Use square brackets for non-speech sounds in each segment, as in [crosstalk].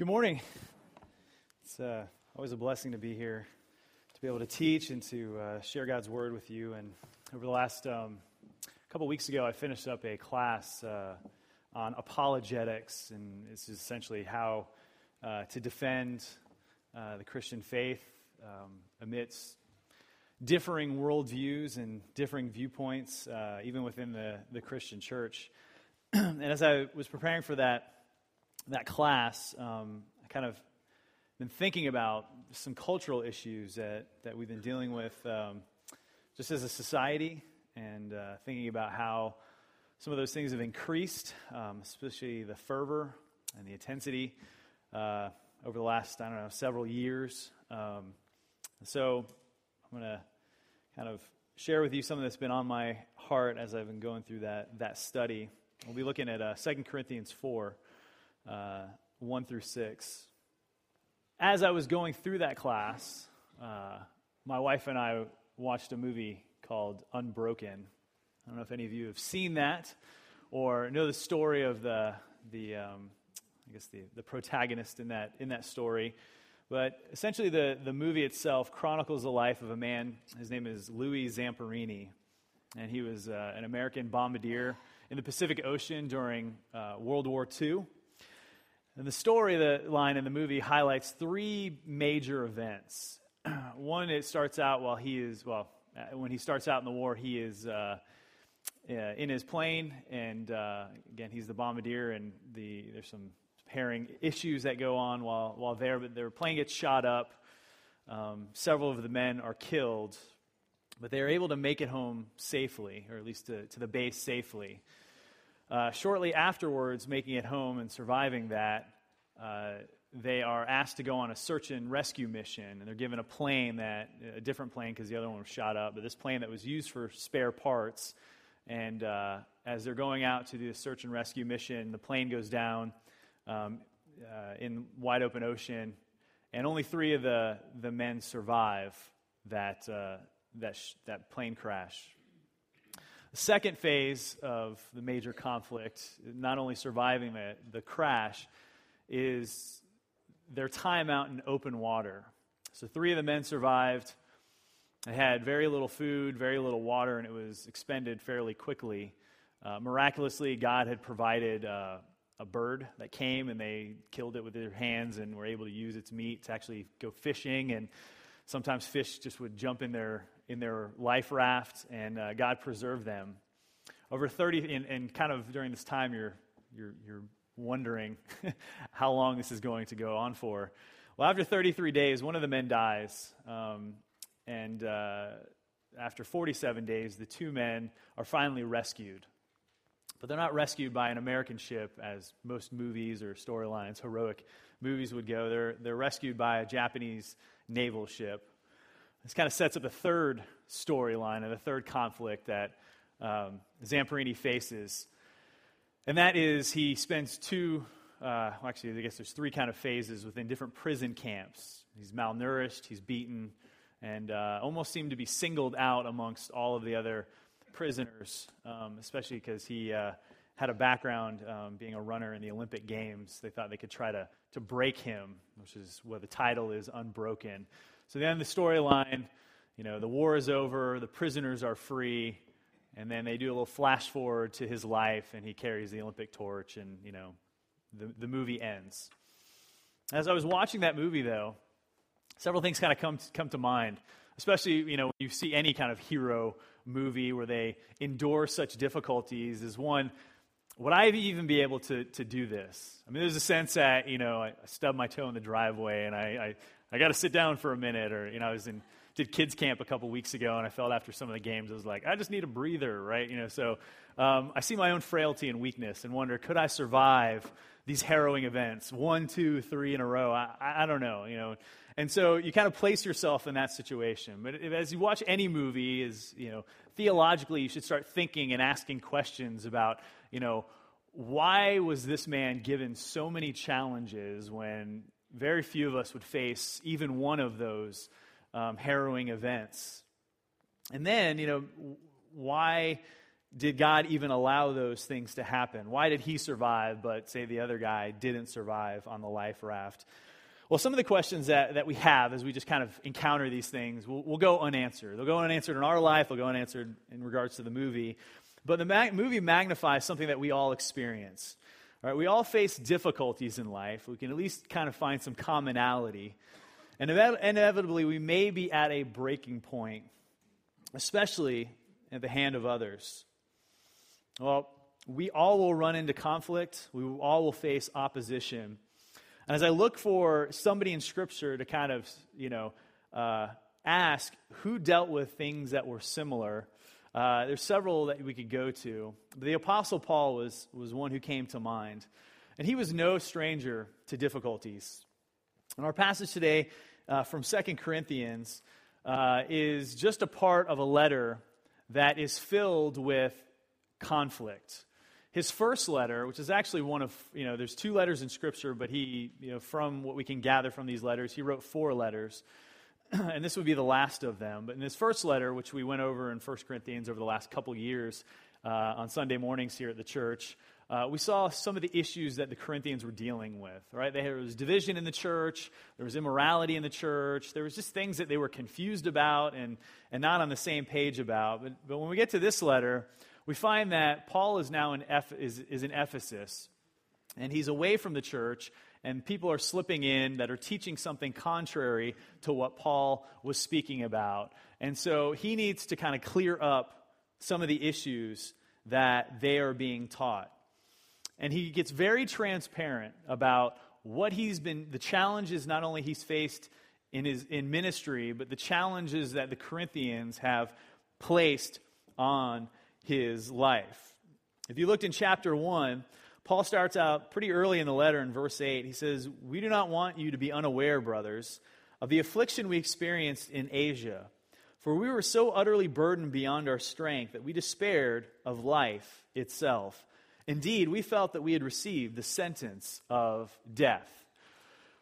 Good morning. It's uh, always a blessing to be here, to be able to teach and to uh, share God's word with you. And over the last um, couple weeks ago, I finished up a class uh, on apologetics, and this is essentially how uh, to defend uh, the Christian faith um, amidst differing worldviews and differing viewpoints, uh, even within the, the Christian church. [clears throat] and as I was preparing for that, that class, um, I kind of been thinking about some cultural issues that, that we've been dealing with um, just as a society and uh, thinking about how some of those things have increased, um, especially the fervor and the intensity uh, over the last, I don't know, several years. Um, so I'm going to kind of share with you something that's been on my heart as I've been going through that, that study. We'll be looking at uh, 2 Corinthians 4 uh, 1 through 6. As I was going through that class, uh, my wife and I watched a movie called Unbroken. I don't know if any of you have seen that or know the story of the, the um, I guess the, the protagonist in that, in that story. But essentially, the, the movie itself chronicles the life of a man. His name is Louis Zamperini, and he was uh, an American bombardier in the Pacific Ocean during uh, World War II. And the story, the line in the movie highlights three major events. [clears throat] One, it starts out while he is, well, uh, when he starts out in the war, he is uh, uh, in his plane, and uh, again, he's the bombardier, and the, there's some pairing issues that go on while, while there, but their plane gets shot up. Um, several of the men are killed, but they are able to make it home safely, or at least to, to the base safely. Uh, shortly afterwards, making it home and surviving that, uh, they are asked to go on a search and rescue mission, and they're given a plane that a different plane because the other one was shot up, but this plane that was used for spare parts. And uh, as they're going out to do a search and rescue mission, the plane goes down um, uh, in wide open ocean, and only three of the the men survive that uh, that sh- that plane crash. The second phase of the major conflict, not only surviving the, the crash, is their time out in open water. So, three of the men survived. They had very little food, very little water, and it was expended fairly quickly. Uh, miraculously, God had provided uh, a bird that came, and they killed it with their hands and were able to use its meat to actually go fishing. And sometimes fish just would jump in their in their life raft, and uh, God preserved them. Over 30, and, and, kind of during this time, you're, you're, you're wondering [laughs] how long this is going to go on for. Well, after 33 days, one of the men dies. Um, and uh, after 47 days, the two men are finally rescued. But they're not rescued by an American ship, as most movies or storylines, heroic movies would go. They're, they're rescued by a Japanese naval ship. This kind of sets up a third storyline and a third conflict that um, Zamperini faces. And that is he spends two, uh, well, actually, I guess there's three kind of phases within different prison camps. He's malnourished, he's beaten, and uh, almost seemed to be singled out amongst all of the other prisoners, um, especially because he uh, had a background um, being a runner in the Olympic Games. They thought they could try to, to break him, which is what the title is Unbroken. So then the storyline, you know, the war is over, the prisoners are free, and then they do a little flash forward to his life, and he carries the Olympic torch, and, you know, the, the movie ends. As I was watching that movie, though, several things kind of come, come to mind, especially, you know, when you see any kind of hero movie where they endure such difficulties, is one, would I even be able to, to do this? I mean, there's a sense that, you know, I stub my toe in the driveway and I, I got to sit down for a minute. Or, you know, I was in, did kids camp a couple weeks ago and I felt after some of the games, I was like, I just need a breather, right? You know, so um, I see my own frailty and weakness and wonder, could I survive these harrowing events? One, two, three in a row? I, I don't know, you know. And so you kind of place yourself in that situation. But as you watch any movie, is you know, theologically, you should start thinking and asking questions about, you know, why was this man given so many challenges when very few of us would face even one of those um, harrowing events. And then, you know, why did God even allow those things to happen? Why did he survive, but say the other guy didn't survive on the life raft? Well, some of the questions that, that we have as we just kind of encounter these things will, will go unanswered. They'll go unanswered in our life, they'll go unanswered in regards to the movie. But the mag- movie magnifies something that we all experience. All right, we all face difficulties in life. We can at least kind of find some commonality. And inevitably, we may be at a breaking point, especially at the hand of others. Well, we all will run into conflict, we all will face opposition. And as I look for somebody in Scripture to kind of, you know, uh, ask who dealt with things that were similar, uh, there's several that we could go to. But The Apostle Paul was, was one who came to mind. And he was no stranger to difficulties. And our passage today uh, from Second Corinthians uh, is just a part of a letter that is filled with conflict. His first letter, which is actually one of, you know, there's two letters in Scripture, but he, you know, from what we can gather from these letters, he wrote four letters. [clears throat] and this would be the last of them. But in his first letter, which we went over in 1 Corinthians over the last couple years uh, on Sunday mornings here at the church, uh, we saw some of the issues that the Corinthians were dealing with. Right, there was division in the church, there was immorality in the church, there was just things that they were confused about and, and not on the same page about. But, but when we get to this letter, we find that Paul is now in, Eph- is, is in Ephesus, and he's away from the church, and people are slipping in that are teaching something contrary to what Paul was speaking about. And so he needs to kind of clear up some of the issues that they are being taught. And he gets very transparent about what he's been, the challenges not only he's faced in his in ministry, but the challenges that the Corinthians have placed on his life. If you looked in chapter 1, Paul starts out pretty early in the letter in verse 8. He says, We do not want you to be unaware, brothers, of the affliction we experienced in Asia. For we were so utterly burdened beyond our strength that we despaired of life itself. Indeed, we felt that we had received the sentence of death.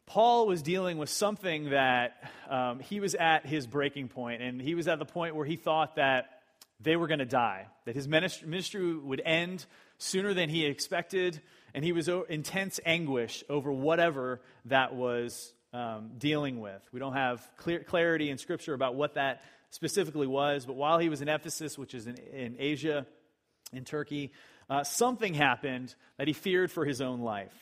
Paul was dealing with something that um, he was at his breaking point, and he was at the point where he thought that they were going to die, that his ministry would end sooner than he expected, and he was in intense anguish over whatever that was um, dealing with. We don't have clear, clarity in Scripture about what that specifically was, but while he was in Ephesus, which is in, in Asia, in Turkey, uh, something happened that he feared for his own life.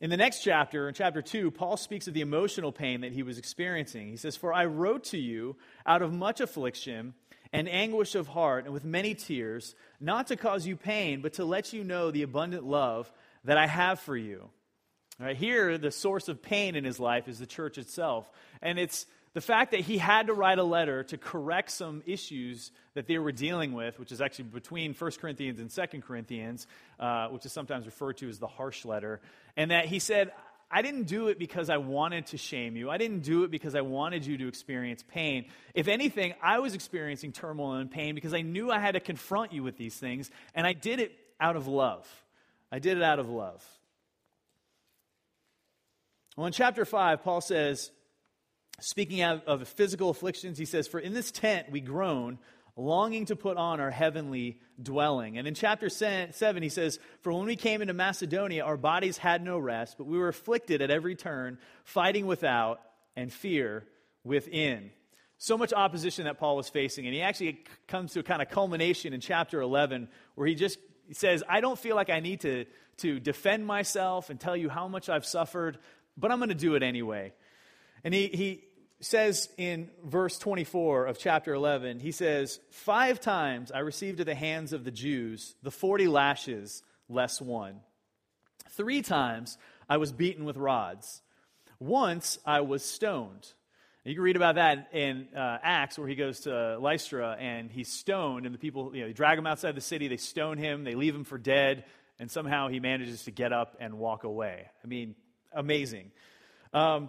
In the next chapter, in chapter 2, Paul speaks of the emotional pain that he was experiencing. He says, For I wrote to you out of much affliction and anguish of heart and with many tears, not to cause you pain, but to let you know the abundant love that I have for you. All right, here, the source of pain in his life is the church itself. And it's the fact that he had to write a letter to correct some issues that they were dealing with, which is actually between 1 Corinthians and 2 Corinthians, uh, which is sometimes referred to as the harsh letter. And that he said, I didn't do it because I wanted to shame you. I didn't do it because I wanted you to experience pain. If anything, I was experiencing turmoil and pain because I knew I had to confront you with these things, and I did it out of love. I did it out of love. Well, in chapter 5, Paul says, speaking of, of physical afflictions, he says, For in this tent we groan longing to put on our heavenly dwelling. And in chapter 7, he says, For when we came into Macedonia, our bodies had no rest, but we were afflicted at every turn, fighting without and fear within. So much opposition that Paul was facing. And he actually comes to a kind of culmination in chapter 11 where he just says, I don't feel like I need to, to defend myself and tell you how much I've suffered, but I'm going to do it anyway. And he, he, says in verse 24 of chapter 11, he says, Five times I received at the hands of the Jews the 40 lashes less one. Three times I was beaten with rods. Once I was stoned. You can read about that in uh, Acts, where he goes to Lystra and he's stoned, and the people, you know, they drag him outside the city, they stone him, they leave him for dead, and somehow he manages to get up and walk away. I mean, amazing. Um,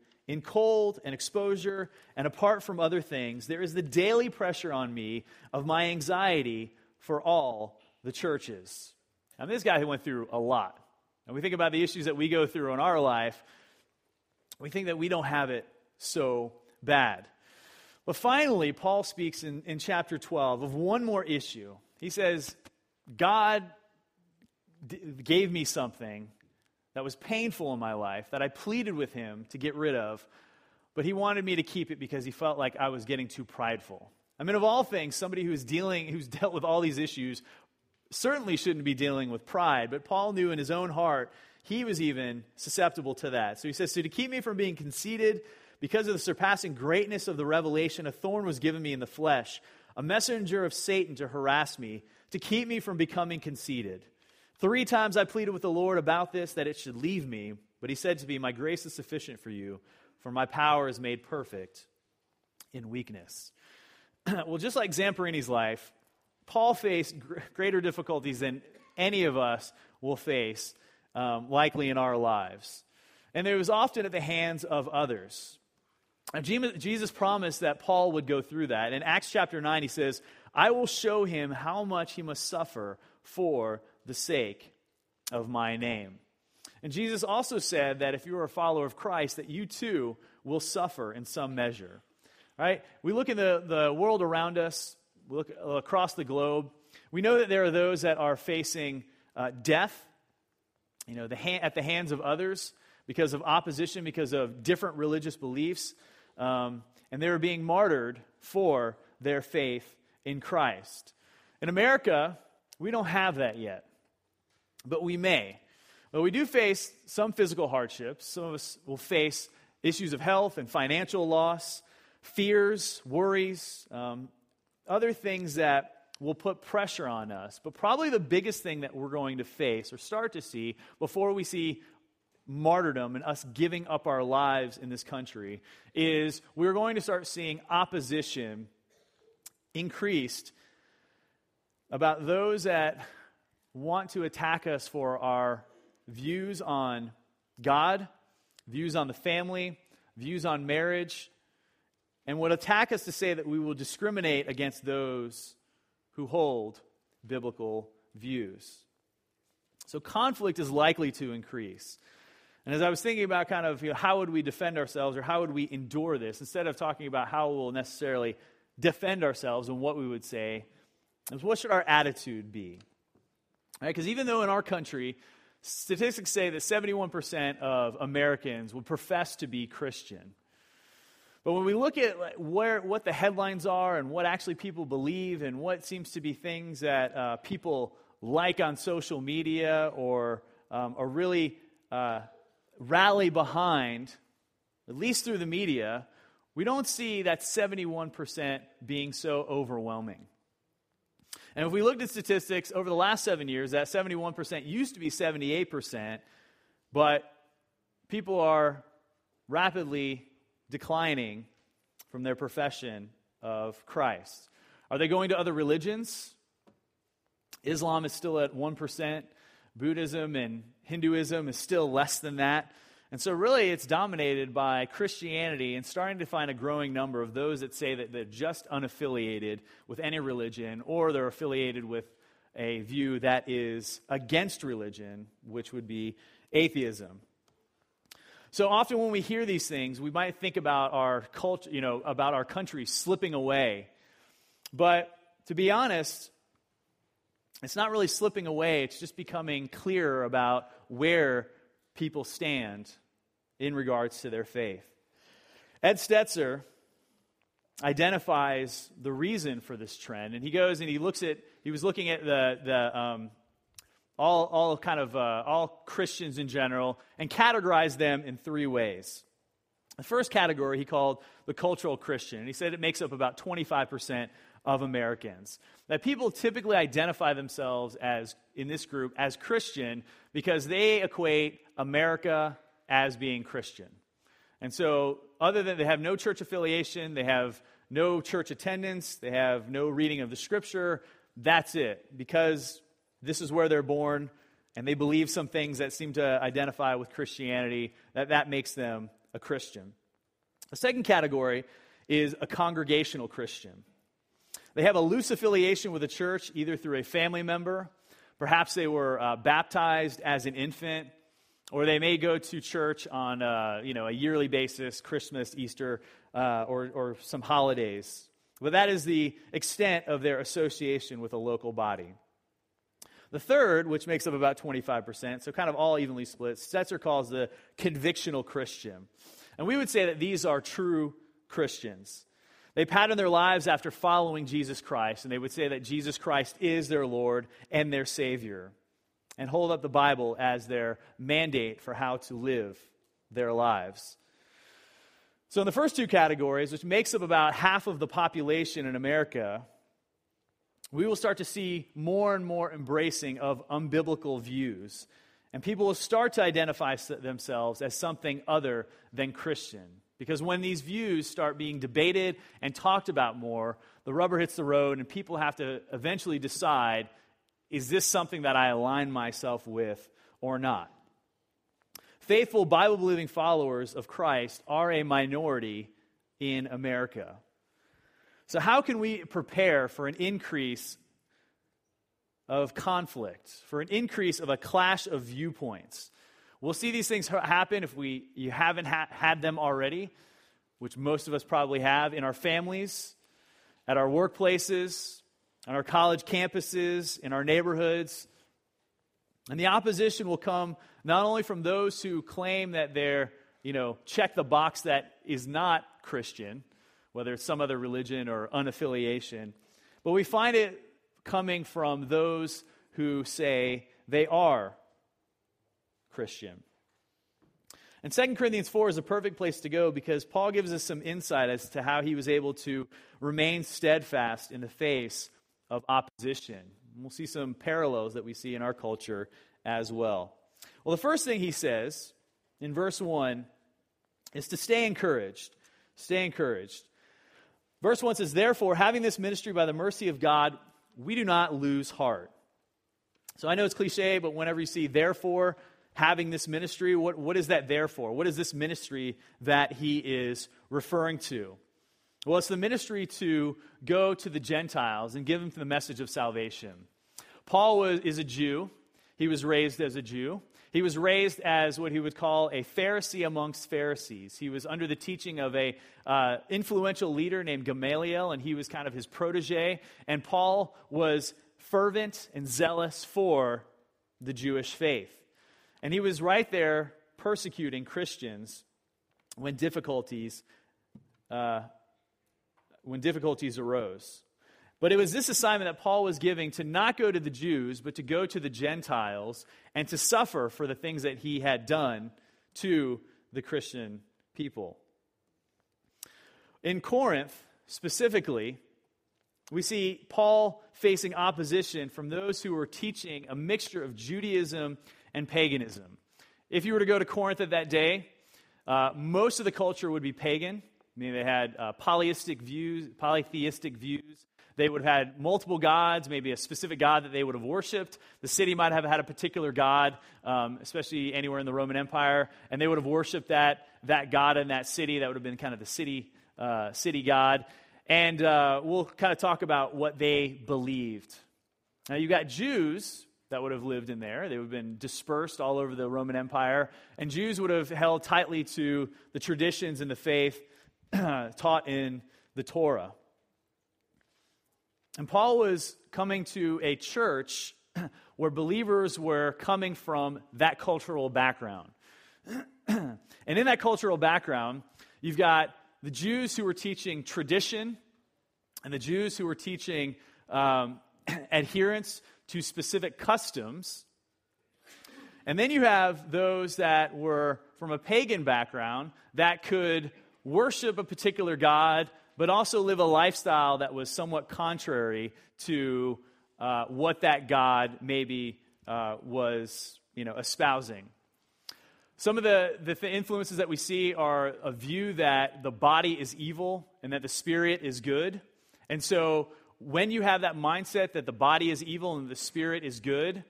in cold and exposure, and apart from other things, there is the daily pressure on me of my anxiety for all the churches. Now, this guy who went through a lot. And we think about the issues that we go through in our life, we think that we don't have it so bad. But finally, Paul speaks in, in chapter 12 of one more issue. He says, God d- gave me something that was painful in my life that I pleaded with him to get rid of, but he wanted me to keep it because he felt like I was getting too prideful. I mean, of all things, somebody who's dealing, who's [laughs] dealt with all these issues certainly shouldn't be dealing with pride, but Paul knew in his own heart he was even susceptible to that. So he says, So to keep me from being conceited, because of the surpassing greatness of the revelation, a thorn was given me in the flesh, a messenger of Satan to harass me, to keep me from becoming conceited. Three times I pleaded with the Lord about this, that it should leave me. But he said to me, My grace is sufficient for you, for my power is made perfect in weakness. [clears throat] well, just like Zamperini's life, Paul faced greater difficulties than any of us will face, um, likely in our lives. And it was often at the hands of others. Jesus promised that Paul would go through that. In Acts chapter 9, he says, I will show him how much he must suffer for the sake of my name. And Jesus also said that if you are a follower of Christ, that you too will suffer in some measure. Right? We look in the, the world around us, we look across the globe. We know that there are those that are facing uh, death, you know, the ha- at the hands of others because of opposition, because of different religious beliefs. Um, and they were being martyred for their faith in Christ. In America, we don't have that yet, but we may. But we do face some physical hardships. Some of us will face issues of health and financial loss, fears, worries, um, other things that will put pressure on us. But probably the biggest thing that we're going to face or start to see before we see martyrdom and us giving up our lives in this country is we're going to start seeing opposition increased about those that want to attack us for our views on God, views on the family, views on marriage, and would attack us to say that we will discriminate against those who hold biblical views. So conflict is likely to increase. And as I was thinking about kind of you know, how would we defend ourselves or how would we endure this, instead of talking about how we'll necessarily defend ourselves and what we would say, is what should our attitude be? Because right? even though in our country, statistics say that 71% of Americans would profess to be Christian. But when we look at where, what the headlines are and what actually people believe and what seems to be things that uh, people like on social media or um, are really uh, rally behind, at least through the media, we don't see that 71% being so overwhelming. And if we looked at statistics over the last seven years, that 71% used to be 78%, but people are rapidly declining from their profession of Christ. Are they going to other religions? Islam is still at 1%. Buddhism and Hinduism is still less than that. And so, really, it's dominated by Christianity and starting to find a growing number of those that say that they're just unaffiliated with any religion or they're affiliated with a view that is against religion, which would be atheism. So often when we hear these things, we might think about our culture, you know, about our country slipping away. But to be honest, it's not really slipping away, it's just becoming clearer about where people stand in regards to their faith. Ed Stetzer identifies the reason for this trend, and he goes and he looks at, he was looking at the, the um, all, all kind of, uh, all Christians in general, and categorized them in three ways. The first category he called the cultural Christian, and he said it makes up about 25% of Americans. That people typically identify themselves as, in this group, as Christian because they equate America as being Christian. And so, other than they have no church affiliation, they have no church attendance, they have no reading of the scripture, that's it. Because this is where they're born, and they believe some things that seem to identify with Christianity, that that makes them a Christian. The second category is a congregational Christian. They have a loose affiliation with a church, either through a family member, perhaps they were uh, baptized as an infant, or they may go to church on uh, you know, a yearly basis, Christmas, Easter, uh, or, or some holidays. But that is the extent of their association with a local body. The third, which makes up about 25%, so kind of all evenly split, Stetzer calls the convictional Christian. And we would say that these are true Christians. They pattern their lives after following Jesus Christ, and they would say that Jesus Christ is their Lord and their Savior, and hold up the Bible as their mandate for how to live their lives. So, in the first two categories, which makes up about half of the population in America, we will start to see more and more embracing of unbiblical views. And people will start to identify themselves as something other than Christian. Because when these views start being debated and talked about more, the rubber hits the road, and people have to eventually decide is this something that I align myself with or not? Faithful, Bible believing followers of Christ are a minority in America. So, how can we prepare for an increase of conflict, for an increase of a clash of viewpoints? We'll see these things happen if we, you haven't ha- had them already, which most of us probably have, in our families, at our workplaces, on our college campuses, in our neighborhoods. And the opposition will come not only from those who claim that they're, you know, check the box that is not Christian, whether it's some other religion or unaffiliation. But we find it coming from those who say they are Christian. And 2 Corinthians 4 is a perfect place to go because Paul gives us some insight as to how he was able to remain steadfast in the face of opposition. We'll see some parallels that we see in our culture as well. Well, the first thing he says in verse 1 is to stay encouraged. Stay encouraged. Verse 1 says, Therefore, having this ministry by the mercy of God, we do not lose heart. So I know it's cliche, but whenever you see therefore having this ministry, what, what is that therefore? What is this ministry that he is referring to? Well, it's the ministry to go to the Gentiles and give them the message of salvation. Paul was, is a Jew. He was raised as a Jew. He was raised as what he would call a Pharisee amongst Pharisees. He was under the teaching of a uh, influential leader named Gamaliel, and he was kind of his protege. And Paul was fervent and zealous for the Jewish faith. And he was right there persecuting Christians when difficulties, uh, when difficulties arose. But it was this assignment that Paul was giving to not go to the Jews, but to go to the Gentiles and to suffer for the things that he had done to the Christian people. In Corinth, specifically, we see Paul facing opposition from those who were teaching a mixture of Judaism and paganism. If you were to go to Corinth at that day, uh, most of the culture would be pagan. Mean, they had uh, polytheistic views, polytheistic views. They would have had multiple gods, maybe a specific god that they would have worshipped. The city might have had a particular god, um, especially anywhere in the Roman Empire, and they would have worshipped that, that god in that city. That would have been kind of the city, uh, city god. And uh, we'll kind of talk about what they believed. Now, you've got Jews that would have lived in there. They would have been dispersed all over the Roman Empire. And Jews would have held tightly to the traditions and the faith [clears throat] taught in the Torah. And Paul was coming to a church [clears throat] where believers were coming from that cultural background. [clears throat] and in that cultural background, you've got the Jews who were teaching tradition and the Jews who were teaching um, adherence to specific customs. And then you have those that were from a pagan background that could worship a particular god but also live a lifestyle that was somewhat contrary to uh, what that God maybe uh, was, you know, espousing. Some of the, the influences that we see are a view that the body is evil and that the spirit is good. And so when you have that mindset that the body is evil and the spirit is good,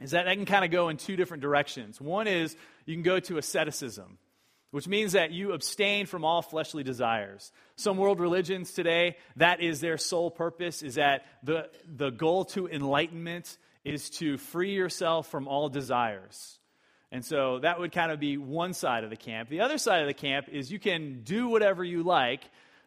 is that that can kind of go in two different directions. One is you can go to asceticism, which means that you abstain from all fleshly desires. Some world religions today, that is their sole purpose, is that the, the goal to enlightenment is to free yourself from all desires. And so that would kind of be one side of the camp. The other side of the camp is you can do whatever you like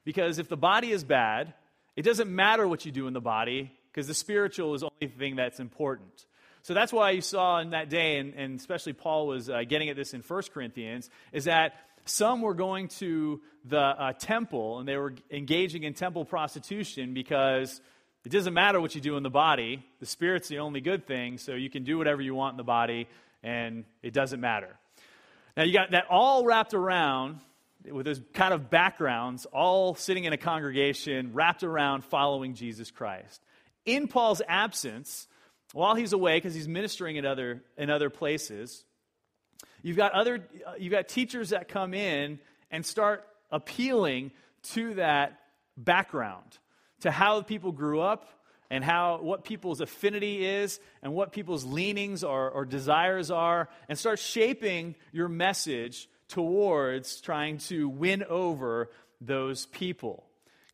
because if the body is bad, it doesn't matter what you do in the body because the spiritual is the only thing that's important. So that's why you saw in that day, and, and especially Paul was uh, getting at this in 1 Corinthians, is that some were going to the uh, temple and they were engaging in temple prostitution because it doesn't matter what you do in the body. The spirit's the only good thing, so you can do whatever you want in the body, and it doesn't matter. Now, you got that all wrapped around with those kind of backgrounds, all sitting in a congregation wrapped around following Jesus Christ. In Paul's absence, while he's away because he's ministering in other, in other places, you've got, other, uh, you've got teachers that come in and start appealing to that background, to how people grew up and how what people's affinity is and what people's leanings or, or desires are, and start shaping your message towards trying to win over those people.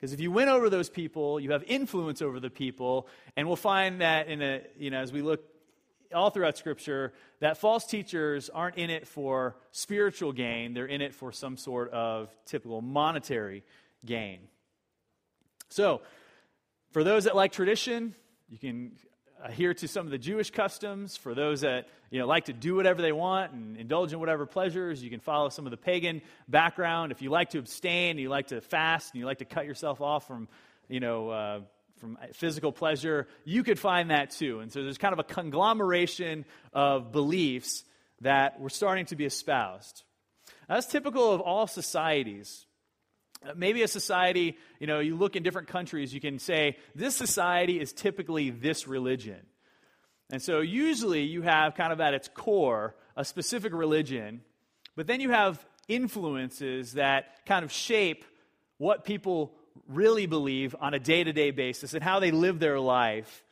Because if you win over those people, you have influence over the people, and we'll find that in a, you know, as we look all throughout Scripture, that false teachers aren't in it for spiritual gain, they're in it for some sort of typical monetary gain. So, for those that like tradition, you can adhere to some of the Jewish customs. For those that you know, like to do whatever they want and indulge in whatever pleasures, you can follow some of the pagan background. If you like to abstain, you like to fast, and you like to cut yourself off from, you know, uh, from physical pleasure, you could find that too. And so there's kind of a conglomeration of beliefs that were starting to be espoused. That's typical of all societies. Uh, maybe a society, you know, you look in different countries, you can say, this society is typically this religion. And so usually you have kind of at its core a specific religion, but then you have influences that kind of shape what people really believe on a day to day basis and how they live their life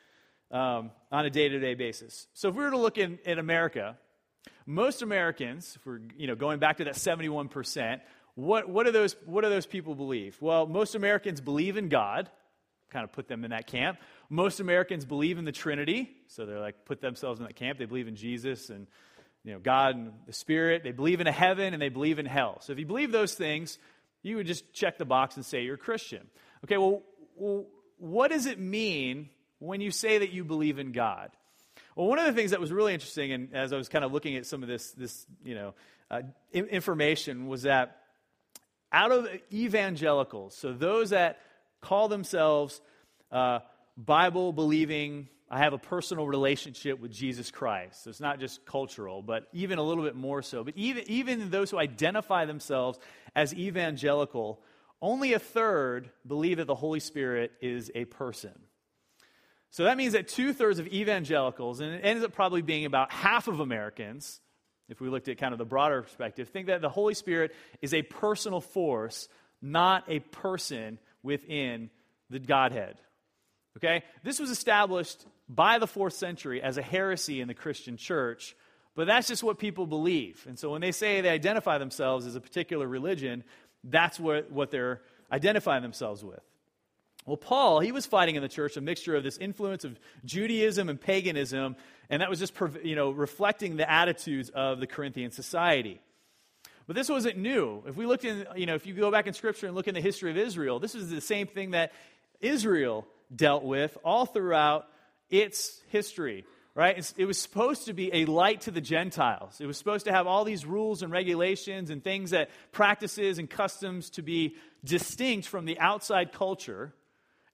um, on a day to day basis. So if we were to look in, in America, most Americans, if we're you know, going back to that 71%, what, what, do those, what do those people believe? Well, most Americans believe in God, kind of put them in that camp. Most Americans believe in the Trinity, so they're like put themselves in that camp. They believe in Jesus and you know, God and the Spirit. They believe in a heaven and they believe in hell. So if you believe those things, you would just check the box and say you're a Christian. Okay, well, what does it mean when you say that you believe in God? Well, one of the things that was really interesting, and as I was kind of looking at some of this, this you know, uh, information, was that out of evangelicals, so those that call themselves uh, Bible believing, I have a personal relationship with Jesus Christ. So it's not just cultural, but even a little bit more so. But even, even those who identify themselves as evangelical, only a third believe that the Holy Spirit is a person. So that means that two thirds of evangelicals, and it ends up probably being about half of Americans, if we looked at kind of the broader perspective, think that the Holy Spirit is a personal force, not a person within the Godhead. Okay? This was established by the fourth century as a heresy in the Christian church, but that's just what people believe. And so when they say they identify themselves as a particular religion, that's what, what they're identifying themselves with. Well, Paul, he was fighting in the church a mixture of this influence of Judaism and paganism, and that was just you know, reflecting the attitudes of the Corinthian society. But this wasn't new. If we looked in, you know, if you go back in Scripture and look in the history of Israel, this is the same thing that Israel dealt with all throughout its history, right? It was supposed to be a light to the Gentiles. It was supposed to have all these rules and regulations and things that practices and customs to be distinct from the outside culture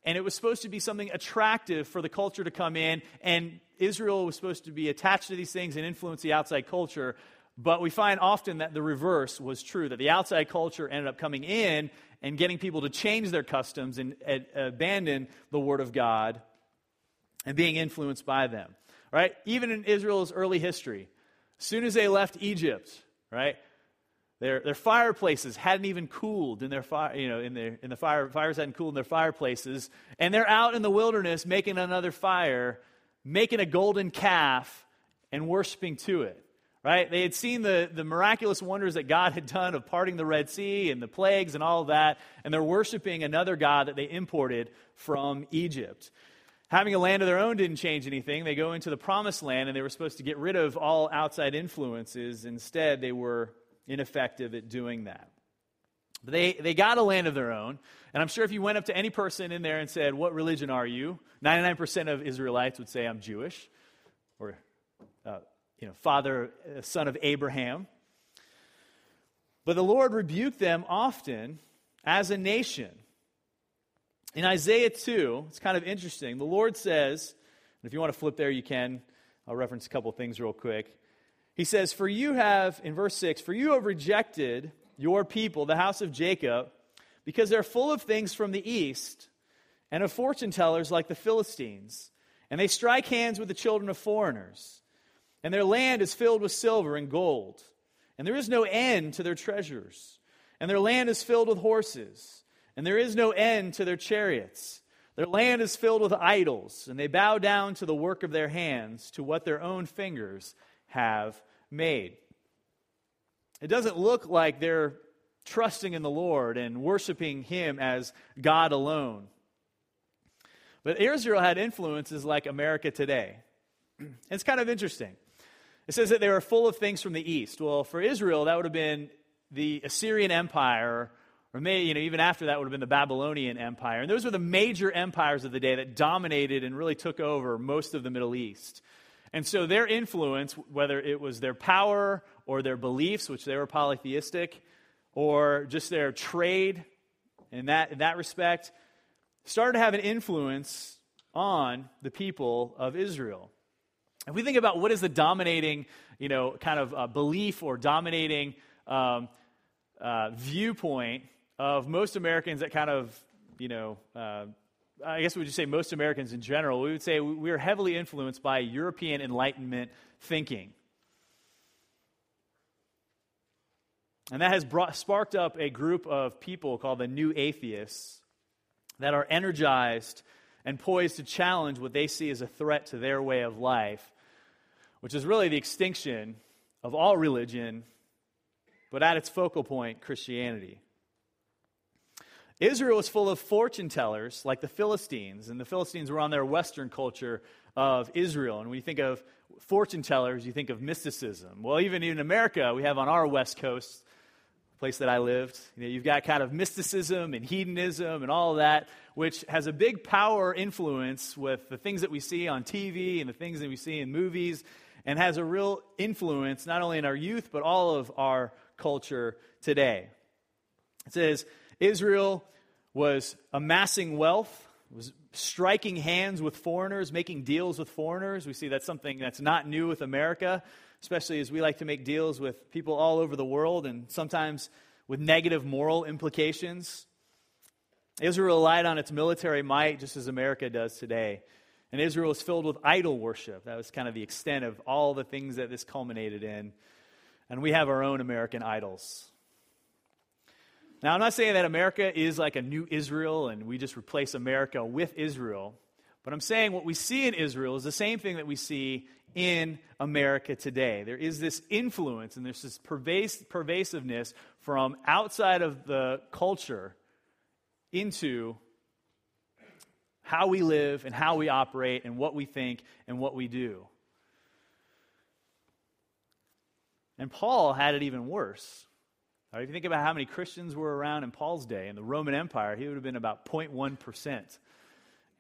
and it was supposed to be something attractive for the culture to come in, and Israel was supposed to be attached to these things and influence the outside culture. But we find often that the reverse was true, that the outside culture ended up coming in and getting people to change their customs and, and abandon the Word of God and being influenced by them. Right? Even in Israel's early history, as soon as they left Egypt, right, their, their fireplaces hadn't even cooled in their fire, you know, in their in the fire fires hadn't cooled in their fireplaces, and they're out in the wilderness making another fire, making a golden calf, and worshiping to it. Right? They had seen the, the miraculous wonders that God had done of parting the Red Sea and the plagues and all of that, and they're worshiping another God that they imported from Egypt. Having a land of their own didn't change anything. They go into the promised land and they were supposed to get rid of all outside influences. Instead, they were ineffective at doing that. They, they got a land of their own. And I'm sure if you went up to any person in there and said, What religion are you? 99% of Israelites would say, I'm Jewish, or, uh, you know, father, uh, son of Abraham. But the Lord rebuked them often as a nation. In Isaiah 2, it's kind of interesting. The Lord says, and if you want to flip there, you can. I'll reference a couple things real quick. He says, For you have, in verse 6, for you have rejected your people, the house of Jacob, because they're full of things from the east and of fortune tellers like the Philistines. And they strike hands with the children of foreigners. And their land is filled with silver and gold. And there is no end to their treasures. And their land is filled with horses. And there is no end to their chariots. Their land is filled with idols. And they bow down to the work of their hands, to what their own fingers have made. It doesn't look like they're trusting in the Lord and worshiping Him as God alone. But Israel had influences like America today. [clears throat] It's kind of interesting. It says that they were full of things from the east. Well, for Israel, that would have been the Assyrian Empire, or may, you know, even after that would have been the Babylonian Empire. And those were the major empires of the day that dominated and really took over most of the Middle East. And so their influence, whether it was their power or their beliefs, which they were polytheistic, or just their trade in that, in that respect, started to have an influence on the people of Israel. If we think about what is the dominating, you know, kind of uh, belief or dominating um, uh, viewpoint of most Americans that kind of, you know, uh, I guess we would say most Americans in general, we would say we are heavily influenced by European Enlightenment thinking. And that has brought, sparked up a group of people called the New Atheists that are energized and poised to challenge what they see as a threat to their way of life, which is really the extinction of all religion, but at its focal point, Christianity. Israel was full of fortune tellers like the Philistines, and the Philistines were on their Western culture of Israel. And when you think of fortune tellers, you think of mysticism. Well, even in America, we have on our West Coast the place that I lived. You know, you've got kind of mysticism and hedonism and all that, which has a big power influence with the things that we see on TV and the things that we see in movies, and has a real influence not only in our youth, but all of our culture today. It says Israel was amassing wealth, was striking hands with foreigners, making deals with foreigners. We see that's something that's not new with America especially as we like to make deals with people all over the world and sometimes with negative moral implications. Israel relied on its military might just as America does today. And Israel was filled with idol worship. That was kind of the extent of all the things that this culminated in. And we have our own American idols. Now, I'm not saying that America is like a new Israel and we just replace America with Israel. But I'm saying what we see in Israel is the same thing that we see in America today. There is this influence and there's this pervas- pervasiveness from outside of the culture into how we live and how we operate and what we think and what we do. And Paul had it even worse. Right, if you think about how many Christians were around in Paul's day in the Roman Empire, he would have been about 0.1%.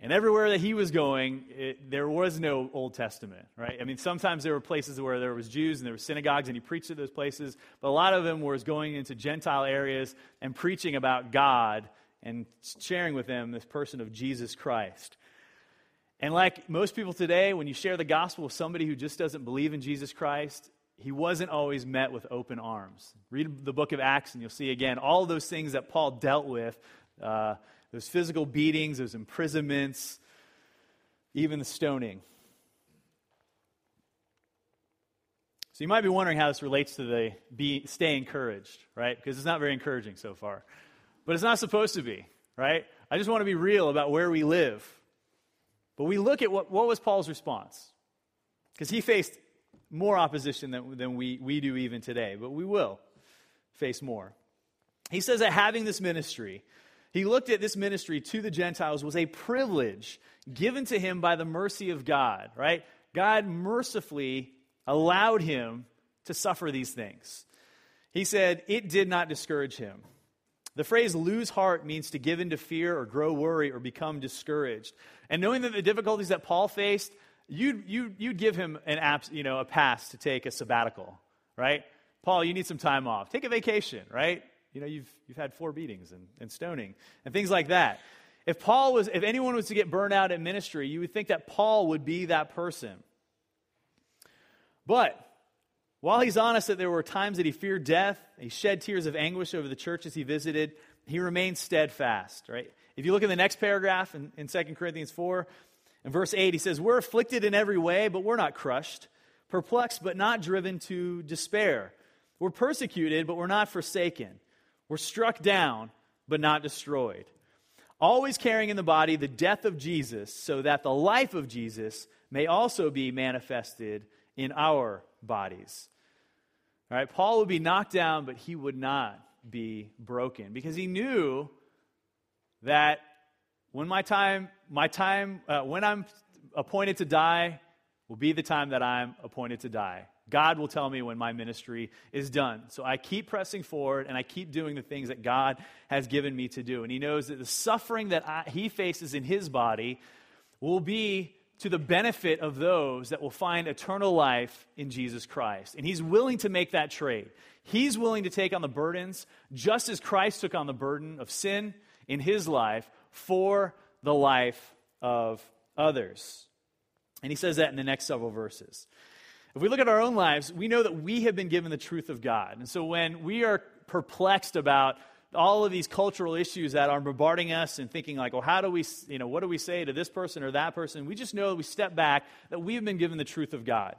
And everywhere that he was going, it, there was no Old Testament, right? I mean, sometimes there were places where there was Jews and there were synagogues, and he preached at those places. But a lot of them was going into Gentile areas and preaching about God and sharing with them this person of Jesus Christ. And like most people today, when you share the gospel with somebody who just doesn't believe in Jesus Christ, he wasn't always met with open arms. Read the book of Acts, and you'll see again all those things that Paul dealt with. Uh, those physical beatings, those imprisonments, even the stoning. So you might be wondering how this relates to the be, stay encouraged, right? Because it's not very encouraging so far. But it's not supposed to be, right? I just want to be real about where we live. But we look at what, what was Paul's response? Because he faced more opposition than, than we, we do even today, but we will face more. He says that having this ministry, he looked at this ministry to the Gentiles was a privilege given to him by the mercy of God, right? God mercifully allowed him to suffer these things. He said it did not discourage him. The phrase lose heart means to give into fear or grow worry or become discouraged. And knowing that the difficulties that Paul faced, you'd, you'd, you'd give him an app, you know, a pass to take a sabbatical, right? Paul, you need some time off. Take a vacation, right? You know, you've, you've had four beatings and, and stoning and things like that. If Paul was, if anyone was to get burned out in ministry, you would think that Paul would be that person. But while he's honest that there were times that he feared death, he shed tears of anguish over the churches he visited, he remained steadfast, right? If you look in the next paragraph in, in 2 Corinthians 4, in verse 8, he says, We're afflicted in every way, but we're not crushed, perplexed, but not driven to despair. We're persecuted, but we're not forsaken. We're struck down, but not destroyed. Always carrying in the body the death of Jesus, so that the life of Jesus may also be manifested in our bodies. All right, Paul would be knocked down, but he would not be broken because he knew that when my time, my time, uh, when I'm appointed to die, will be the time that I'm appointed to die. God will tell me when my ministry is done. So I keep pressing forward and I keep doing the things that God has given me to do. And He knows that the suffering that I, He faces in His body will be to the benefit of those that will find eternal life in Jesus Christ. And he's willing to make that trade. He's willing to take on the burdens, just as Christ took on the burden of sin in his life for the life of others. And he says that in the next several verses. If we look at our own lives, we know that we have been given the truth of God. And so when we are perplexed about all of these cultural issues that are bombarding us and thinking like, well, how do we, you know, what do we say to this person or that person? We just know we step back that we have been given the truth of God.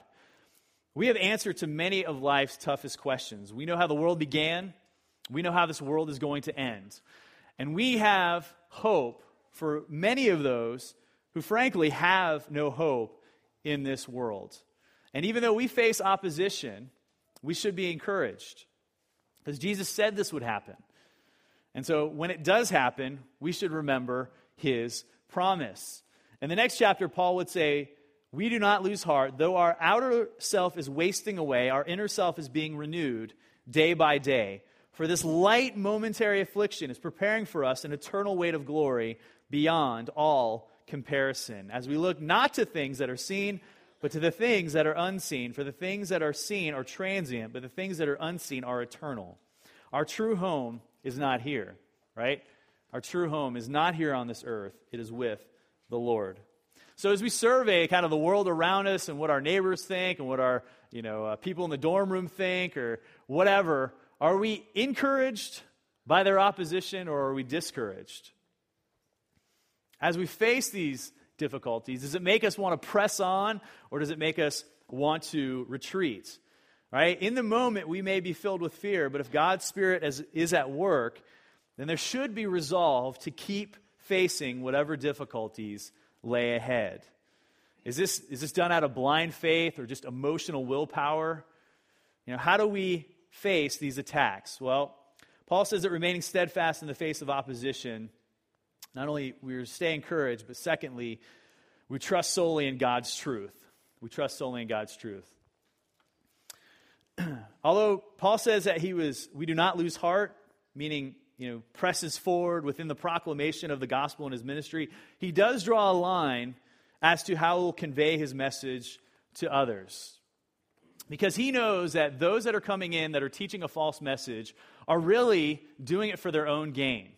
We have answered to many of life's toughest questions. We know how the world began. We know how this world is going to end. And we have hope for many of those who frankly have no hope in this world. And even though we face opposition, we should be encouraged. Because Jesus said this would happen. And so when it does happen, we should remember his promise. In the next chapter, Paul would say, We do not lose heart. Though our outer self is wasting away, our inner self is being renewed day by day. For this light momentary affliction is preparing for us an eternal weight of glory beyond all comparison. As we look not to things that are seen, but to the things that are unseen. For the things that are seen are transient, but the things that are unseen are eternal. Our true home is not here, right? Our true home is not here on this earth, it is with the Lord. So as we survey kind of the world around us and what our neighbors think and what our you know uh, people in the dorm room think or whatever, are we encouraged by their opposition or are we discouraged? As we face these difficulties, does it make us want to press on or does it make us want to retreat? Right? In the moment, we may be filled with fear, but if God's Spirit is, is at work, then there should be resolve to keep facing whatever difficulties lay ahead. Is this, is this done out of blind faith or just emotional willpower? You know, how do we face these attacks? Well, Paul says that remaining steadfast in the face of opposition, not only we stay encouraged, but secondly, we trust solely in God's truth. We trust solely in God's truth. [clears throat] Although Paul says that he was, we do not lose heart, meaning, you know, presses forward within the proclamation of the gospel in his ministry, he does draw a line as to how he'll convey his message to others. Because he knows that those that are coming in that are teaching a false message are really doing it for their own gain.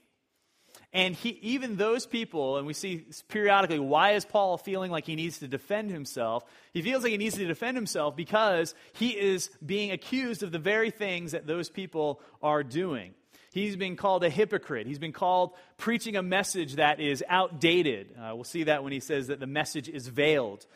And he, even those people, and we see periodically, why is Paul feeling like he needs to defend himself? He feels like he needs to defend himself because he is being accused of the very things that those people are doing. He's been called a hypocrite. He's been called preaching a message that is outdated. Uh, we'll see that when he says that the message is veiled.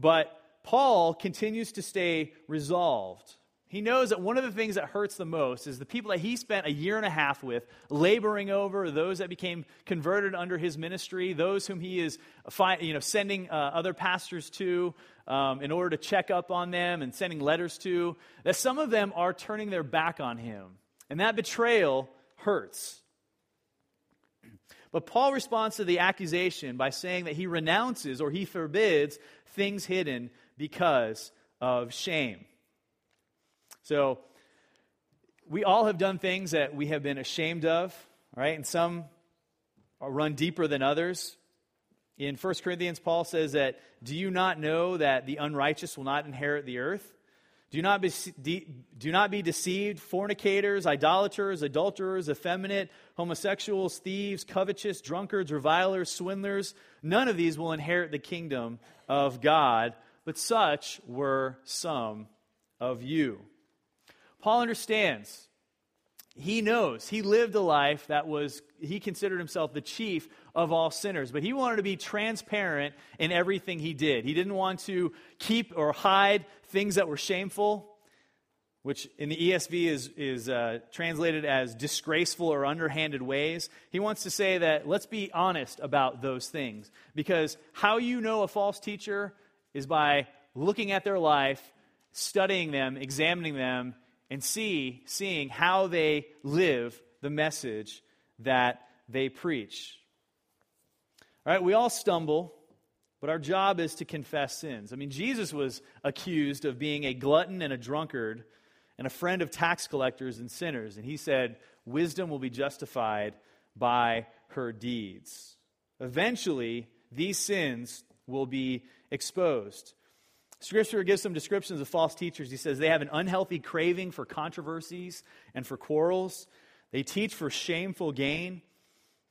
But Paul continues to stay resolved He knows that one of the things that hurts the most is the people that he spent a year and a half with, laboring over, those that became converted under his ministry, those whom he is you know, sending uh, other pastors to um, in order to check up on them and sending letters to, that some of them are turning their back on him. And that betrayal hurts. But Paul responds to the accusation by saying that he renounces or he forbids things hidden because of shame. So, we all have done things that we have been ashamed of, right? And some run deeper than others. In 1 Corinthians, Paul says that, Do you not know that the unrighteous will not inherit the earth? Do not, be, do not be deceived. Fornicators, idolaters, adulterers, effeminate, homosexuals, thieves, covetous, drunkards, revilers, swindlers, none of these will inherit the kingdom of God, but such were some of you. Paul understands. He knows. He lived a life that was, he considered himself the chief of all sinners, but he wanted to be transparent in everything he did. He didn't want to keep or hide things that were shameful, which in the ESV is, is uh, translated as disgraceful or underhanded ways. He wants to say that let's be honest about those things. Because how you know a false teacher is by looking at their life, studying them, examining them, and see, seeing how they live the message that they preach. All right, we all stumble. But our job is to confess sins. I mean, Jesus was accused of being a glutton and a drunkard and a friend of tax collectors and sinners. And he said, Wisdom will be justified by her deeds. Eventually, these sins will be exposed. Scripture gives some descriptions of false teachers. He says they have an unhealthy craving for controversies and for quarrels. They teach for shameful gain.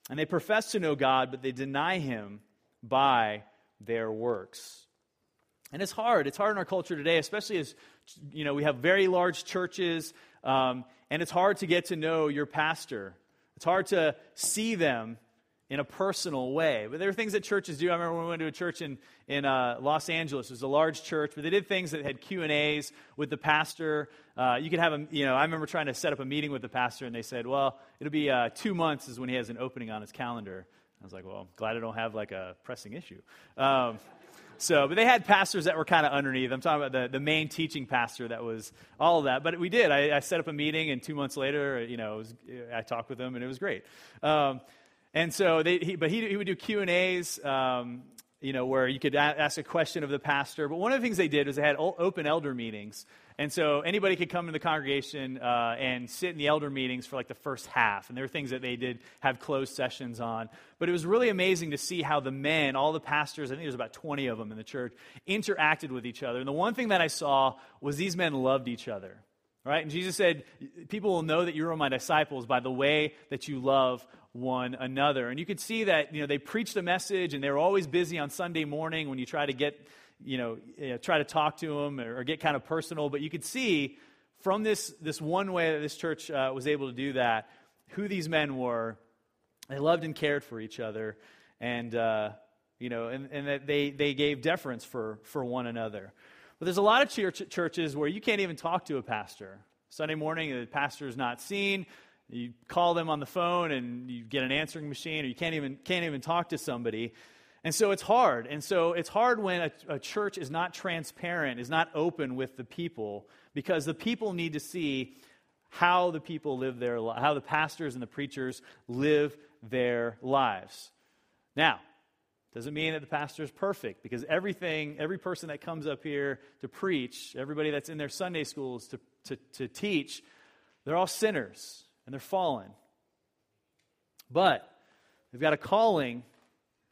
And they profess to know God, but they deny him by their works. And it's hard. It's hard in our culture today, especially as you know we have very large churches, um, and it's hard to get to know your pastor. It's hard to see them in a personal way. But there are things that churches do. I remember when we went to a church in, in uh, Los Angeles. It was a large church, but they did things that had Q&As with the pastor. Uh, you could have a, you know, I remember trying to set up a meeting with the pastor, and they said, well, it'll be uh, two months is when he has an opening on his calendar. I was like, well, glad I don't have like a pressing issue. Um, so, but they had pastors that were kind of underneath. I'm talking about the, the main teaching pastor that was all of that. But we did. I, I set up a meeting, and two months later, you know, was, I talked with them, and it was great. Um, and so, they, he, but he, he would do Q and A's, um, you know, where you could a- ask a question of the pastor. But one of the things they did was they had open elder meetings, and so anybody could come to the congregation uh, and sit in the elder meetings for like the first half. And there were things that they did have closed sessions on. But it was really amazing to see how the men, all the pastors, I think there's about 20 of them in the church, interacted with each other. And the one thing that I saw was these men loved each other. Right? And Jesus said, People will know that you are my disciples by the way that you love one another. And you could see that, you know, they preached a message and they were always busy on Sunday morning when you try to get you know, you know, try to talk to them or, or, get kind of personal. But you could see from this, this one way that this church uh, was able to do that who these men were. They loved and cared for each other. And, uh, you know, and, and that they, they gave deference for, for one another. But there's a lot of church, churches where you can't even talk to a pastor. Sunday morning, the pastor is not seen. You call them on the phone and you get an answering machine, or you can't even, can't even talk to somebody. And so it's hard. And so it's hard when a, a, church is not transparent, is not open with the people, because the people need to see how the people live their how the pastors and the preachers live their lives. Now, doesn't mean that the pastor is perfect, because everything, every person that comes up here to preach, everybody that's in their Sunday schools to, to, to teach, they're all sinners and they're fallen. But they've got a calling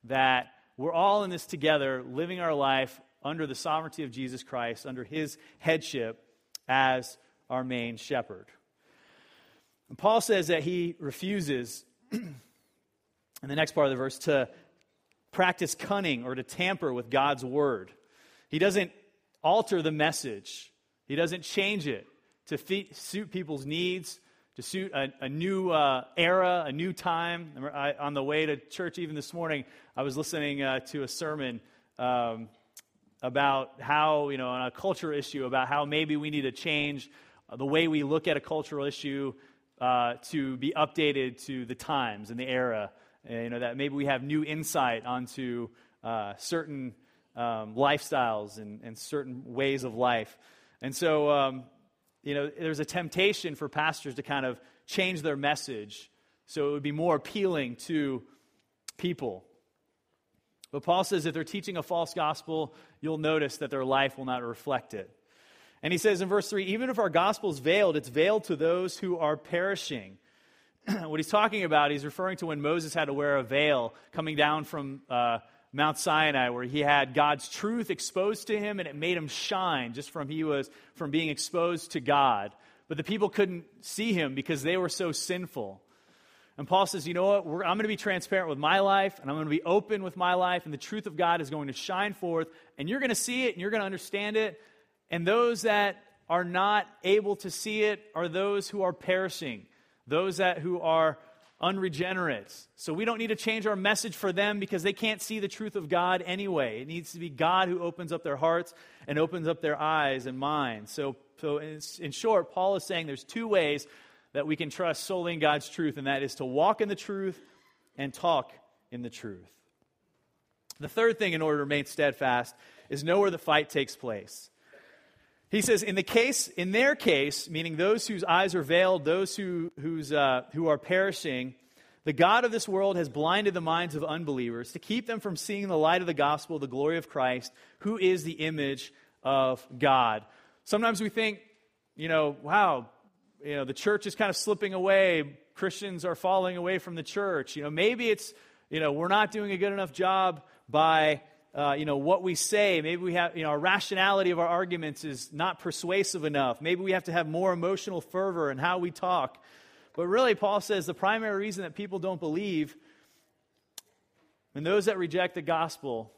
that we're all in this together, living our life under the sovereignty of Jesus Christ, under his headship as our main shepherd. And Paul says that he refuses, [clears throat] in the next part of the verse, to practice cunning or to tamper with God's word. He doesn't alter the message, he doesn't change it to suit people's needs to suit a, a new uh, era, a new time. I, on the way to church, even this morning, I was listening uh, to a sermon um, about how, you know, on a culture issue, about how maybe we need to change the way we look at a cultural issue uh, to be updated to the times and the era. Uh, you know, that maybe we have new insight onto uh, certain um, lifestyles and, and, certain ways of life. And so, um, you know, there's a temptation for pastors to kind of change their message so it would be more appealing to people. But Paul says if they're teaching a false gospel, you'll notice that their life will not reflect it. And he says in verse 3 even if our gospel is veiled, it's veiled to those who are perishing. [clears throat] what he's talking about, he's referring to when Moses had to wear a veil coming down from uh, Mount Sinai, where he had God's truth exposed to him and it made him shine just from he was from being exposed to God. But the people couldn't see him because they were so sinful. And Paul says, you know what? We're, I'm going to be transparent with my life, and I'm going to be open with my life, and the truth of God is going to shine forth, and you're going to see it, and you're going to understand it. And those that are not able to see it are those who are perishing, those that who are unregenerate. So we don't need to change our message for them because they can't see the truth of God anyway. It needs to be God who opens up their hearts and opens up their eyes and minds. So, so in, in short, Paul is saying there's two ways that we can trust solely in God's truth, and that is to walk in the truth and talk in the truth. The third thing, in order to remain steadfast, is know where the fight takes place. He says, in the case, in their case, meaning those whose eyes are veiled, those who, uh, who are perishing, the God of this world has blinded the minds of unbelievers to keep them from seeing the light of the gospel, the glory of Christ, who is the image of God. Sometimes we think, you know, wow, you know, the church is kind of slipping away. Christians are falling away from the church. You know, maybe it's, you know, we're not doing a good enough job by, uh, you know, what we say. Maybe we have, you know, our rationality of our arguments is not persuasive enough. Maybe we have to have more emotional fervor in how we talk. But really, Paul says the primary reason that people don't believe and those that reject the gospel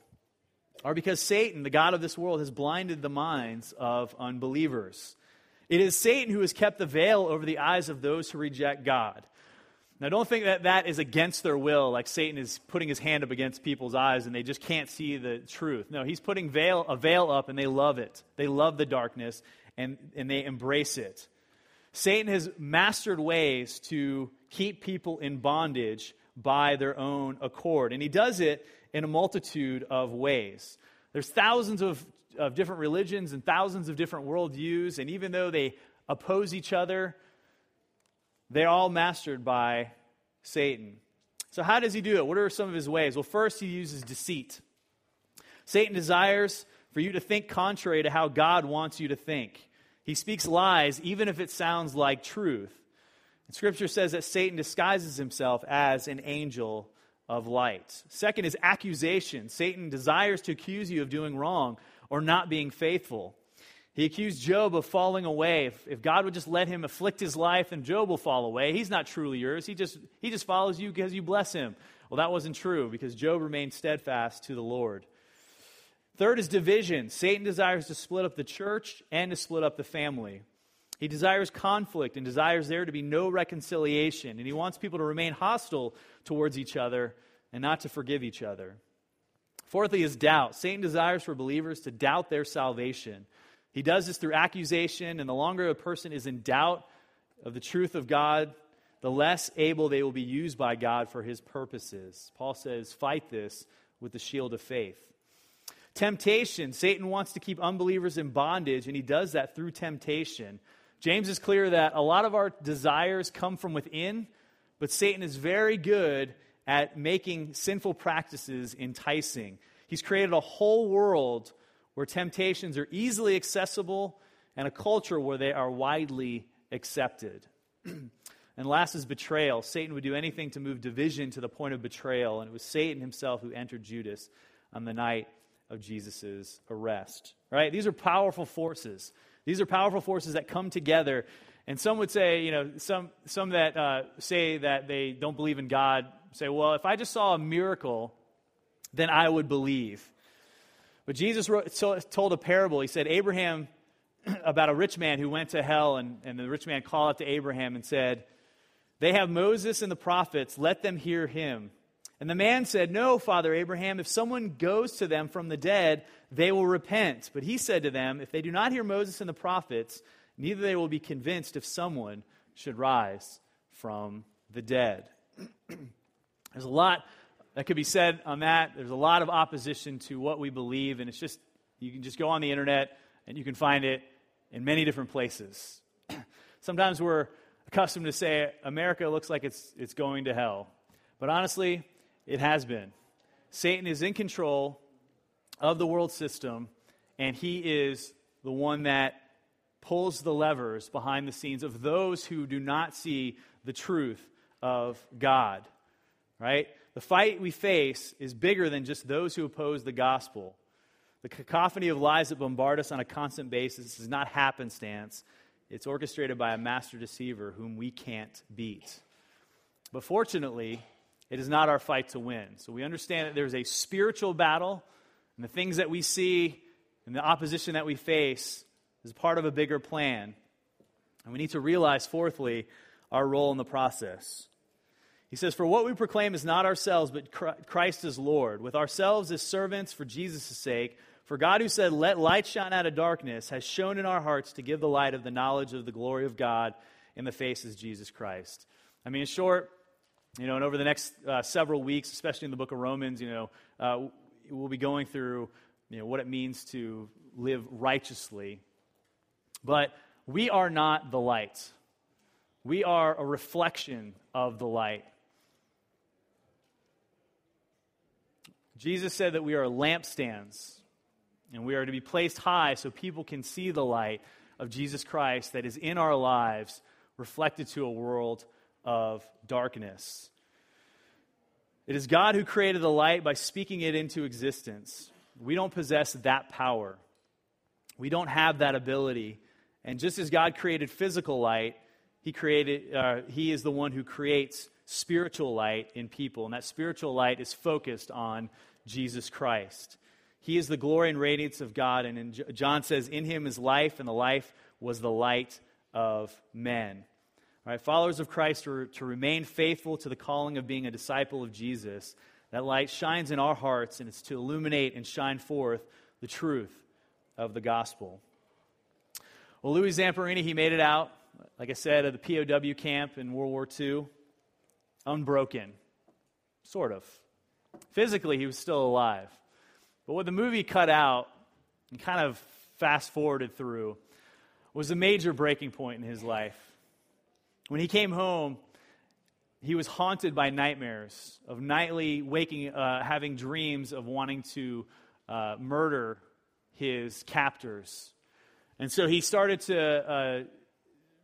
are because Satan, the God of this world, has blinded the minds of unbelievers. It is Satan who has kept the veil over the eyes of those who reject God. Now, don't think that that is against their will, like Satan is putting his hand up against people's eyes and they just can't see the truth. No, he's putting veil, a veil up and they love it. They love the darkness and, and they embrace it. Satan has mastered ways to keep people in bondage by their own accord, and he does it in a multitude of ways. There's thousands of of different religions and thousands of different worldviews, and even though they oppose each other, they're all mastered by Satan. So, how does he do it? What are some of his ways? Well, first, he uses deceit. Satan desires for you to think contrary to how God wants you to think. He speaks lies, even if it sounds like truth. And scripture says that Satan disguises himself as an angel of light. Second is accusation. Satan desires to accuse you of doing wrong or not being faithful. He accused Job of falling away. If, if, God would just let him afflict his life, then Job will fall away. He's not truly yours. He just, he just follows you because you bless him. Well, that wasn't true because Job remained steadfast to the Lord. Third is division. Satan desires to split up the church and to split up the family. He desires conflict and desires there to be no reconciliation. And he wants people to remain hostile towards each other and not to forgive each other. Fourthly, is doubt. Satan desires for believers to doubt their salvation. He does this through accusation, and the longer a person is in doubt of the truth of God, the less able they will be used by God for his purposes. Paul says, fight this with the shield of faith. Temptation. Satan wants to keep unbelievers in bondage, and he does that through temptation. James is clear that a lot of our desires come from within, but Satan is very good at making sinful practices enticing. He's created a whole world where temptations are easily accessible and a culture where they are widely accepted. [clears throat] and last is betrayal. Satan would do anything to move division to the point of betrayal, and it was Satan himself who entered Judas on the night of Jesus' arrest. Right? These are powerful forces. These are powerful forces that come together. And some would say, you know, some, some that uh, say that they don't believe in God say, well, if I just saw a miracle, then I would believe. But Jesus wrote, told a parable. He said, Abraham, [clears throat] about a rich man who went to hell, and, and the rich man called out to Abraham and said, They have Moses and the prophets, let them hear him. And the man said, No, Father Abraham, if someone goes to them from the dead, they will repent. But he said to them, If they do not hear Moses and the prophets, neither they will be convinced if someone should rise from the dead. [clears throat] There's a lot that could be said on that. There's a lot of opposition to what we believe, and it's just, you can just go on the internet and you can find it in many different places. [clears throat] Sometimes we're accustomed to say America looks like it's, it's going to hell. But honestly, it has been. Satan is in control of the world system, and he is the one that pulls the levers behind the scenes of those who do not see the truth of God. Right? The fight we face is bigger than just those who oppose the gospel. The cacophony of lies that bombard us on a constant basis is not happenstance. It's orchestrated by a master deceiver whom we can't beat. But fortunately, it is not our fight to win. So we understand that there's a spiritual battle, and the things that we see and the opposition that we face is part of a bigger plan. And we need to realize, fourthly, our role in the process. He says, For what we proclaim is not ourselves, but Christ is Lord, with ourselves as servants for Jesus' sake. For God, who said, Let light shine out of darkness, has shown in our hearts to give the light of the knowledge of the glory of God in the face of Jesus Christ. I mean, in short, you know, and over the next uh, several weeks, especially in the book of Romans, you know, uh, we'll be going through, you know, what it means to live righteously. But we are not the light. We are a reflection of the light. Jesus said that we are lampstands and we are to be placed high so people can see the light of Jesus Christ that is in our lives reflected to a world of darkness. It is God who created the light by speaking it into existence. We don't possess that power. We don't have that ability. And just as God created physical light, He created uh, He is the one who creates spiritual light in people, and that spiritual light is focused on Jesus Christ. He is the glory and radiance of God. And in, John says, In him is life, and the life was the light of men. All right, followers of Christ are to remain faithful to the calling of being a disciple of Jesus. That light shines in our hearts, and it's to illuminate and shine forth the truth of the gospel. Well, Louis Zamperini, he made it out, like I said, at the POW camp in World War II, unbroken, sort of. Physically, he was still alive. But what the movie cut out and kind of fast forwarded through was a major breaking point in his life. When he came home, he was haunted by nightmares of nightly waking, uh, having dreams of wanting to uh, murder his captors. And so he started to uh,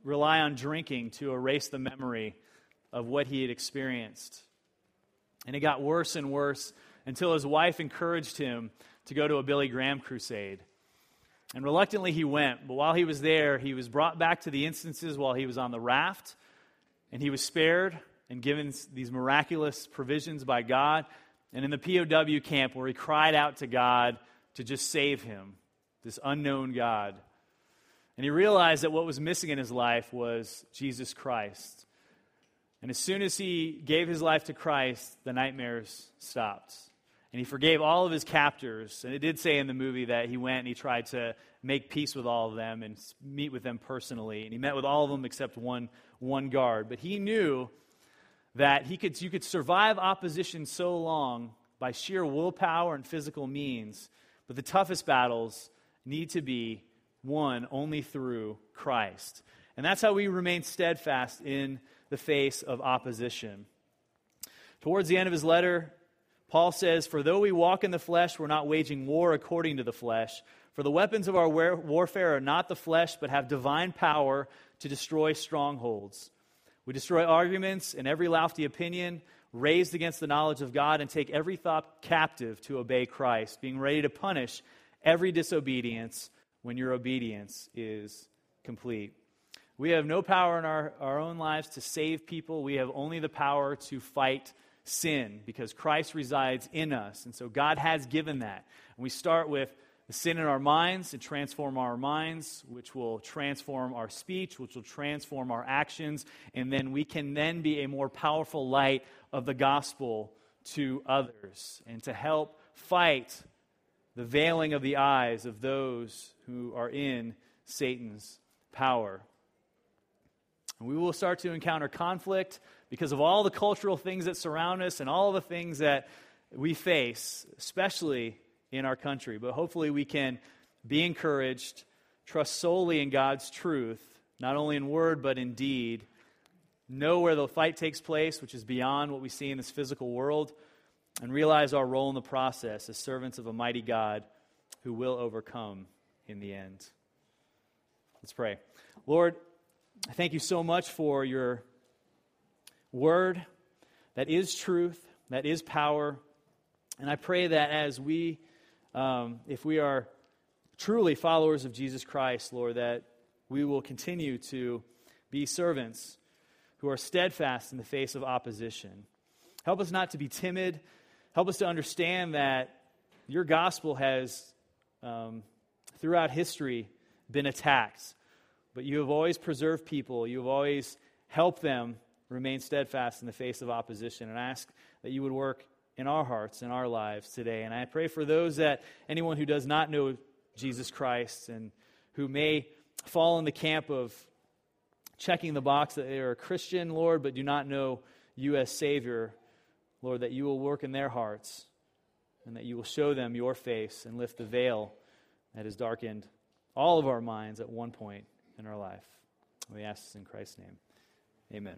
rely on drinking to erase the memory of what he had experienced. And it got worse and worse until his wife encouraged him to go to a Billy Graham crusade. And reluctantly he went, but while he was there, he was brought back to the instances while he was on the raft, and he was spared and given these miraculous provisions by God. And in the POW camp, where he cried out to God to just save him, this unknown God. And he realized that what was missing in his life was Jesus Christ. And as soon as he gave his life to Christ, the nightmares stopped. And he forgave all of his captors. And it did say in the movie that he went and he tried to make peace with all of them and meet with them personally. And he met with all of them except one, one guard. But he knew that he could, you could survive opposition so long by sheer willpower and physical means. But the toughest battles need to be won only through Christ. And that's how we remain steadfast in the face of opposition. Towards the end of his letter, Paul says, For though we walk in the flesh, we're not waging war according to the flesh. For the weapons of our warfare are not the flesh, but have divine power to destroy strongholds. We destroy arguments and every lofty opinion raised against the knowledge of God and take every thought captive to obey Christ, being ready to punish every disobedience when your obedience is complete. We have no power in our, our own lives to save people. We have only the power to fight sin because Christ resides in us. And so God has given that. And we start with the sin in our minds and transform our minds, which will transform our speech, which will transform our actions. And then we can then be a more powerful light of the gospel to others and to help fight the veiling of the eyes of those who are in Satan's power. And we will start to encounter conflict because of all the cultural things that surround us and all the things that we face, especially in our country. But hopefully, we can be encouraged, trust solely in God's truth, not only in word, but in deed. Know where the fight takes place, which is beyond what we see in this physical world, and realize our role in the process as servants of a mighty God who will overcome in the end. Let's pray. Lord, thank you so much for your word that is truth, that is power. And I pray that as we, um, if we are truly followers of Jesus Christ, Lord, that we will continue to be servants who are steadfast in the face of opposition. Help us not to be timid. Help us to understand that your gospel has, um, throughout history, been attacked. But you have always preserved people, you have always helped them remain steadfast in the face of opposition. And I ask that you would work in our hearts, in our lives today. And I pray for those that, anyone who does not know Jesus Christ and who may fall in the camp of checking the box that they are a Christian, Lord, but do not know you as Savior, Lord, that you will work in their hearts and that you will show them your face and lift the veil that has darkened all of our minds at one point in our life. We ask this in Christ's name. Amen.